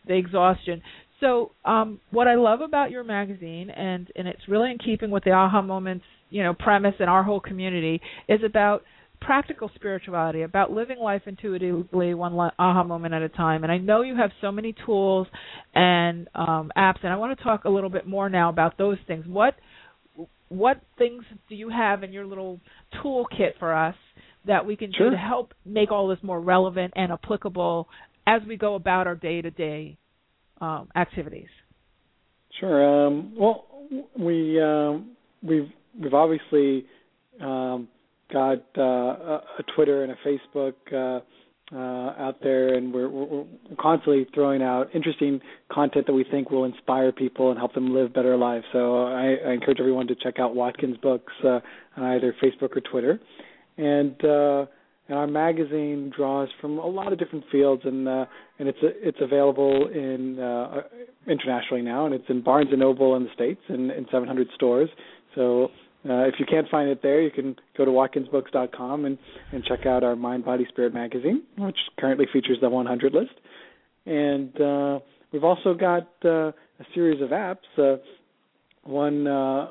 the exhaustion. So, um, what I love about your magazine, and and it's really in keeping with the aha moments, you know, premise in our whole community, is about practical spirituality, about living life intuitively, one aha moment at a time. And I know you have so many tools and um, apps, and I want to talk a little bit more now about those things. What what things do you have in your little toolkit for us that we can Sure. do to help make all this more relevant and applicable as we go about our day to day activities? Sure. Um, well, we um, we've we've obviously um, got uh, a, a Twitter and a Facebook uh, uh, out there, and we're, we're, we're constantly throwing out interesting content that we think will inspire people and help them live better lives. So I, I encourage everyone to check out Watkins Books uh, on either Facebook or Twitter, and. Uh, and our magazine draws from a lot of different fields, and uh, and it's it's available in uh, internationally now, and it's in Barnes and Noble in the states and in 700 stores. So uh, if you can't find it there, you can go to WatkinsBooks.com and and check out our Mind, Body, Spirit magazine, which currently features the 100 list. And uh, we've also got uh, a series of apps. Uh, one uh,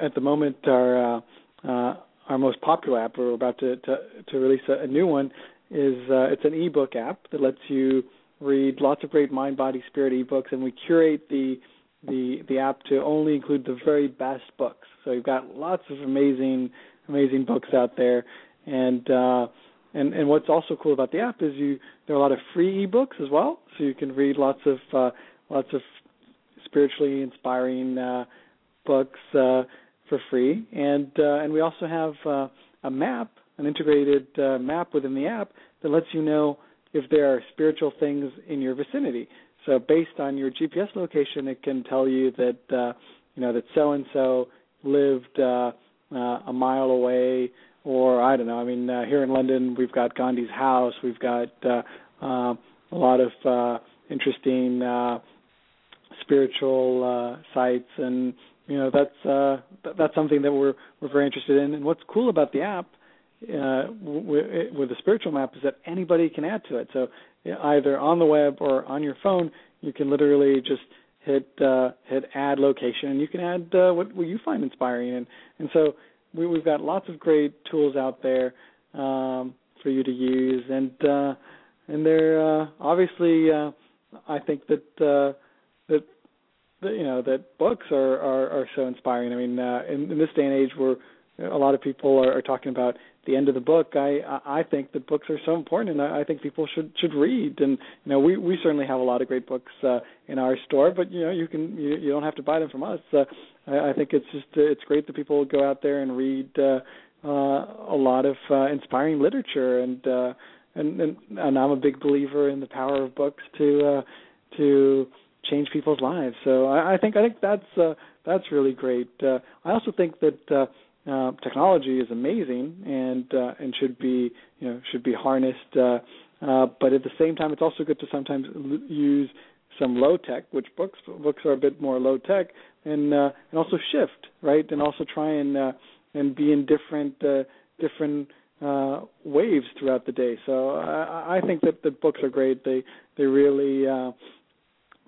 at the moment uh, uh, our most popular app. We're about to to, to release a, a new one. Is uh, it's an ebook app that lets you read lots of great mind, body, spirit ebooks, and we curate the the the app to only include the very best books. So you've got lots of amazing amazing books out there, and uh, and and what's also cool about the app is you there are a lot of free ebooks as well, so you can read lots of uh, lots of spiritually inspiring uh, books uh, for free, and uh, and we also have uh, a map, an integrated uh, map within the app that lets you know if there are spiritual things in your vicinity. So based on your GPS location, it can tell you that uh, you know that so and so lived uh, uh, a mile away, or I don't know. I mean, uh, here in London, we've got Gandhi's house. We've got uh, uh, a lot of uh, interesting uh, spiritual uh, sites, and you know that's uh, th- that's something that we're we're very interested in. And what's cool about the app uh, with the spiritual map is that anybody can add to it. So either on the web or on your phone, you can literally just hit uh, hit add location, and you can add uh, what, what you find inspiring. And and so we, we've got lots of great tools out there um, for you to use, and uh, and they're uh, obviously uh, I think that uh, you know that books are are, are so inspiring. I mean, uh, in, in this day and age, where a lot of people are, are talking about the end of the book. I I think that books are so important, and I, I think people should should read. And you know, we we certainly have a lot of great books uh, in our store, but you know, you can you, you don't have to buy them from us. Uh, I, I think it's just uh, it's great that people go out there and read uh, uh, a lot of uh, inspiring literature, and uh, and, and and I'm a big believer in the power of books to uh, to change people's lives. So I, I think I think that's uh, that's really great. Uh, I also think that. Uh, uh, technology is amazing and uh, and should be you know should be harnessed. Uh, uh, but at the same time, it's also good to sometimes l- use some low tech, which books books are a bit more low tech, and uh, and also shift right, and also try and uh, and be in different uh, different uh, waves throughout the day. So I, I think that the books are great. They they really uh,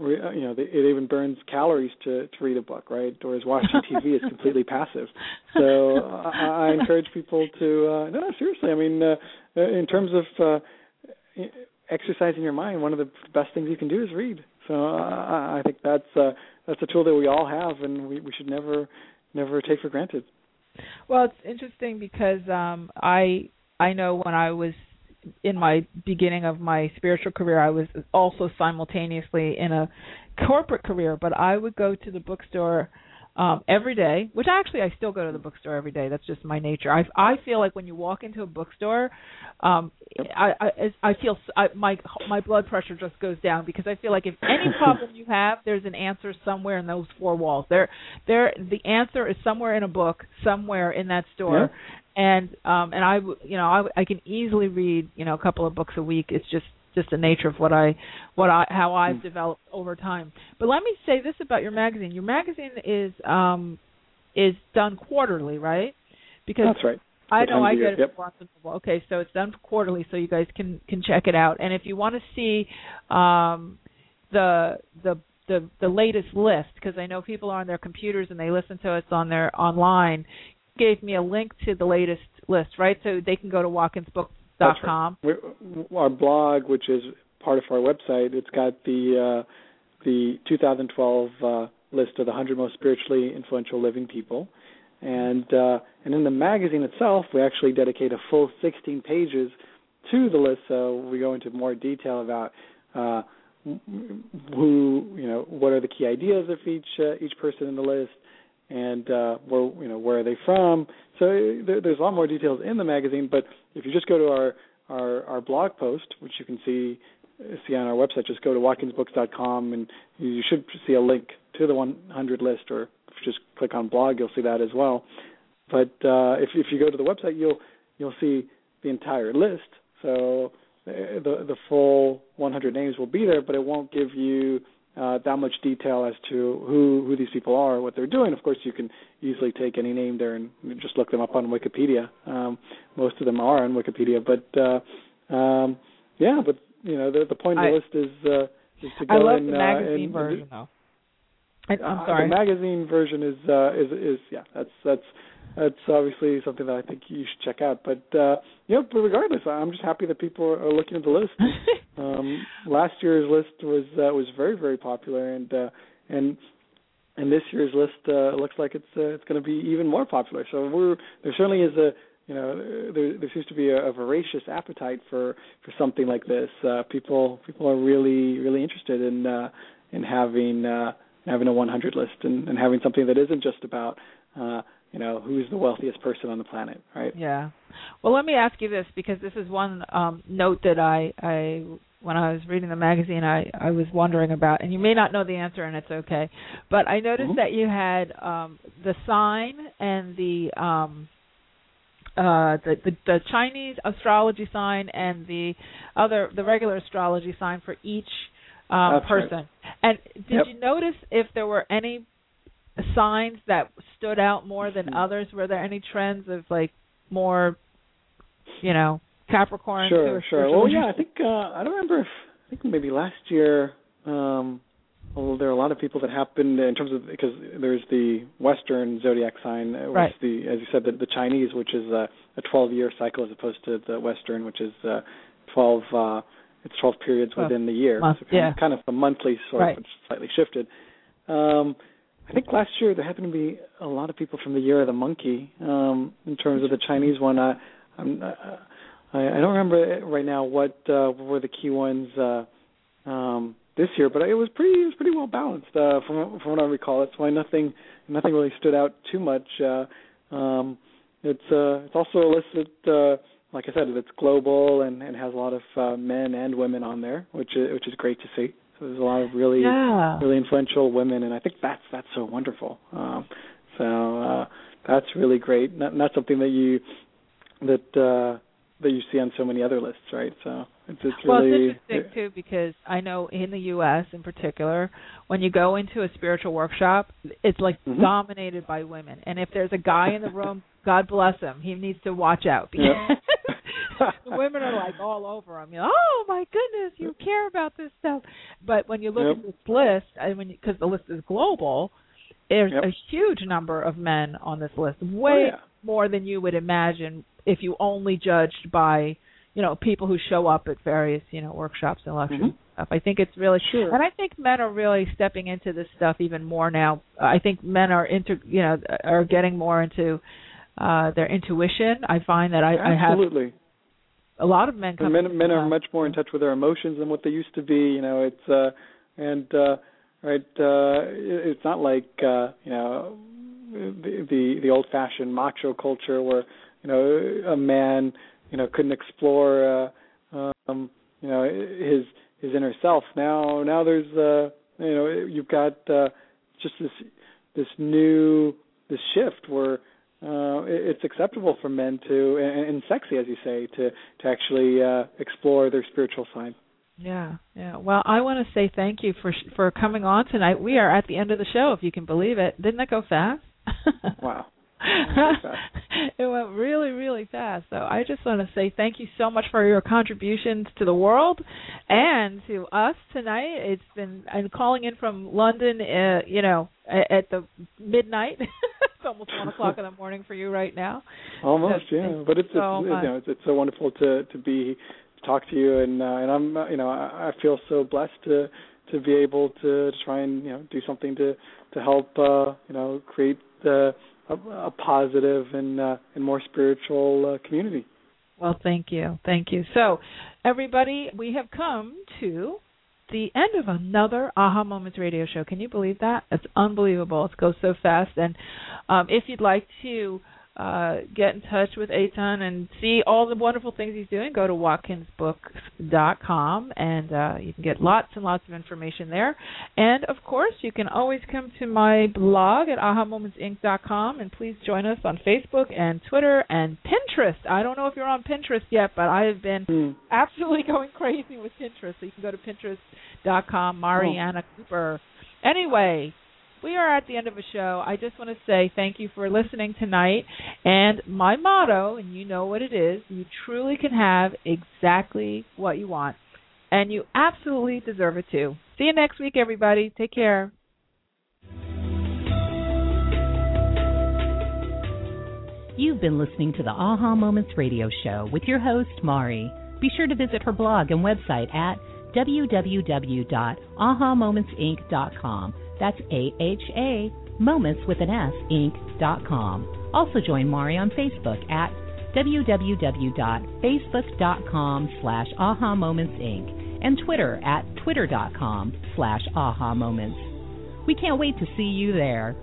you know, it even burns calories to to read a book, right? Whereas watching TV is [LAUGHS] completely passive. So I, I encourage people to uh, no, seriously. I mean, uh, in terms of uh, exercising your mind, one of the best things you can do is read. So uh, I think that's uh, that's a tool that we all have, and we we should never never take for granted. Well, it's interesting because um I I know when I was in my beginning of my spiritual career, I was also simultaneously in a corporate career, but I would go to the bookstore um every day which actually I still go to the bookstore every day. That's just my nature. I I feel like when you walk into a bookstore um I I I feel I, my my blood pressure just goes down because I feel like if any [COUGHS] problem you have there's an answer somewhere in those four walls. There there the answer is somewhere in a book somewhere in that store and um and I you know I I can easily read you know a couple of books a week. It's just just the nature of what I what I how I've mm. developed over time. But let me say this about your magazine. Your magazine is um is done quarterly, right? Because That's right. I know I get it yep. Okay, so it's done quarterly, so you guys can can check it out. And if you want to see um, the the the the latest list, because I know people are on their computers and they listen to us on their online, gave me a link to the latest list, right? So they can go to watkinsbook.com. Right. Our blog, which is part of our website, it's got the uh, the 2012 uh, list of the 100 most spiritually influential living people, and uh, and in the magazine itself, we actually dedicate a full 16 pages to the list. So we go into more detail about. Uh, who you know what are the key ideas of each uh, each person in the list and uh, where you know where are they from. So there, there's a lot more details in the magazine. But if you just go to our our, our blog post, which you can see see on our website, just go to watkinsbooks.com and you should see a link to the 100 list, or if you just click on blog, you'll see that as well. But uh, if if you go to the website, you'll you'll see the entire list. So uh, the the full 100 names will be there, but it won't give you uh, that much detail as to who who these people are, what they're doing. Of course, you can easily take any name there and just look them up on Wikipedia. Um, most of them are on Wikipedia, but uh, um, yeah, but you know the the point of the I, list is uh, is to go I love and, the magazine uh, and, version though. I, I'm sorry. the magazine version is uh, is is yeah that's that's that's obviously something that I think you should check out. But uh, you know, but regardless, I'm just happy that people are looking at the list. [LAUGHS] um, last year's list was uh, was very very popular, and uh, and and this year's list uh, looks like it's uh, it's going to be even more popular. So we're there certainly is a you know there there seems to be a, a voracious appetite for for something like this. Uh, people people are really really interested in uh, in having uh, having a 100 list and, and having something that isn't just about uh, you know who's the wealthiest person on the planet, right? Yeah. Well, let me ask you this because this is one um, note that I I when I was reading the magazine I I was wondering about, and you may not know the answer, and it's okay. But I noticed Mhm. that you had um, the sign and the um, uh, the, the the Chinese astrology sign and the other the regular astrology sign for each um, That's right. person. And did Yep. you notice if there were any signs that stood out more than Mhm. others? Were there any trends of like more, you know, Capricorn? Sure, sure. spiritual Well, yeah, I think uh, I don't remember if I think maybe last year. Um, well, there are a lot of people that happened in terms of because there's the Western zodiac sign, uh, which Right. the as you said the, the Chinese, which is a, a 12 year cycle as opposed to the Western, which is uh, 12. Uh, it's 12 periods Twelve within the year. months, so kind, yeah. of, kind of a monthly sort Right. of, slightly shifted. Um, I think last year there happened to be a lot of people from the year of the monkey. Um, in terms of the Chinese one, I, I'm, uh, I, I don't remember right now what uh, were the key ones uh, um, this year, but it was pretty it was pretty well balanced uh, from from what I recall. That's why nothing nothing really stood out too much. Uh, um, it's uh, it's also a list that, uh, like I said, it's global and, and has a lot of uh, men and women on there, which is, which is great to see. So there's a lot of really yeah. really influential women, and I think that's that's so wonderful. Um, so uh, that's really great. Not not something that you that uh, that you see on so many other lists, right? So it's it's Well, really it's interesting too because I know in the U.S. in particular, when you go into a spiritual workshop, it's like Mhm. dominated by women. And if there's a guy in the room, [LAUGHS] God bless him, he needs to watch out because the [LAUGHS] women are like all over him. You know, oh my goodness, you care about this stuff. But when you look Yep. at this list, I mean, because the list is global, there's Yep. a huge number of men on this list, way Oh, yeah. More than you would imagine if you only judged by you know people who show up at various you know workshops and lectures Mhm. and stuff. I think it's really Sure. and I think men are really stepping into this stuff even more now. I think men are into you know are getting more into uh their intuition. I find that I, I have Absolutely. a lot of men come men men are much more in touch with their emotions than what they used to be. You know, it's uh and uh right uh it's not like uh you know the the, old fashioned macho culture where you know a man you know couldn't explore uh um you know his his inner self now now there's uh you know you've got uh just this this new this shift where uh, it's acceptable for men to and, and sexy, as you say, to to actually uh, explore their spiritual side. Yeah, yeah. Well, I want to say thank you for for coming on tonight. We are at the end of the show, if you can believe it. Didn't that go fast? [LAUGHS] Wow. it went really, really fast. So I just want to say thank you so much for your contributions to the world and to us tonight. It's been I'm calling in from London, uh, you know, at, at the midnight. [LAUGHS] it's almost one o'clock in the morning for you right now. Almost, So, yeah. But it's, so it's you know it's, it's so wonderful to to be to talk to you, and uh, and I'm uh, you know I, I feel so blessed to to be able to, to try and you know do something to to help uh, you know create a, a positive and uh, and more spiritual uh, community. Well, thank you. Thank you. So, everybody, we have come to the end of another Aha Moments radio show. Can you believe that? It's unbelievable. It goes so fast. And um, if you'd like to uh, get in touch with Etan and see all the wonderful things he's doing, go to watkinsbooks.com and uh, you can get lots and lots of information there. And of course, you can always come to my blog at ahamomentsinc.com and please join us on Facebook and Twitter and Pinterest. I don't know if you're on Pinterest yet, but I have been Hmm. absolutely [LAUGHS] going crazy with Pinterest. So you can go to pinterest.com, Mariana Cooper. Anyway, we are at the end of a show. I just want to say thank you for listening tonight. And my motto, and you know what it is, you truly can have exactly what you want. And you absolutely deserve it too. See you next week, everybody. Take care. You've been listening to the Aha Moments radio show with your host, Mari. Be sure to visit her blog and website at www.ahamomentsinc.com. That's A H A Moments with an S Inc.com. Also join Mari on Facebook at www.facebook.com slash aha moments inc and Twitter at twitter.com slash aha moments. We can't wait to see you there.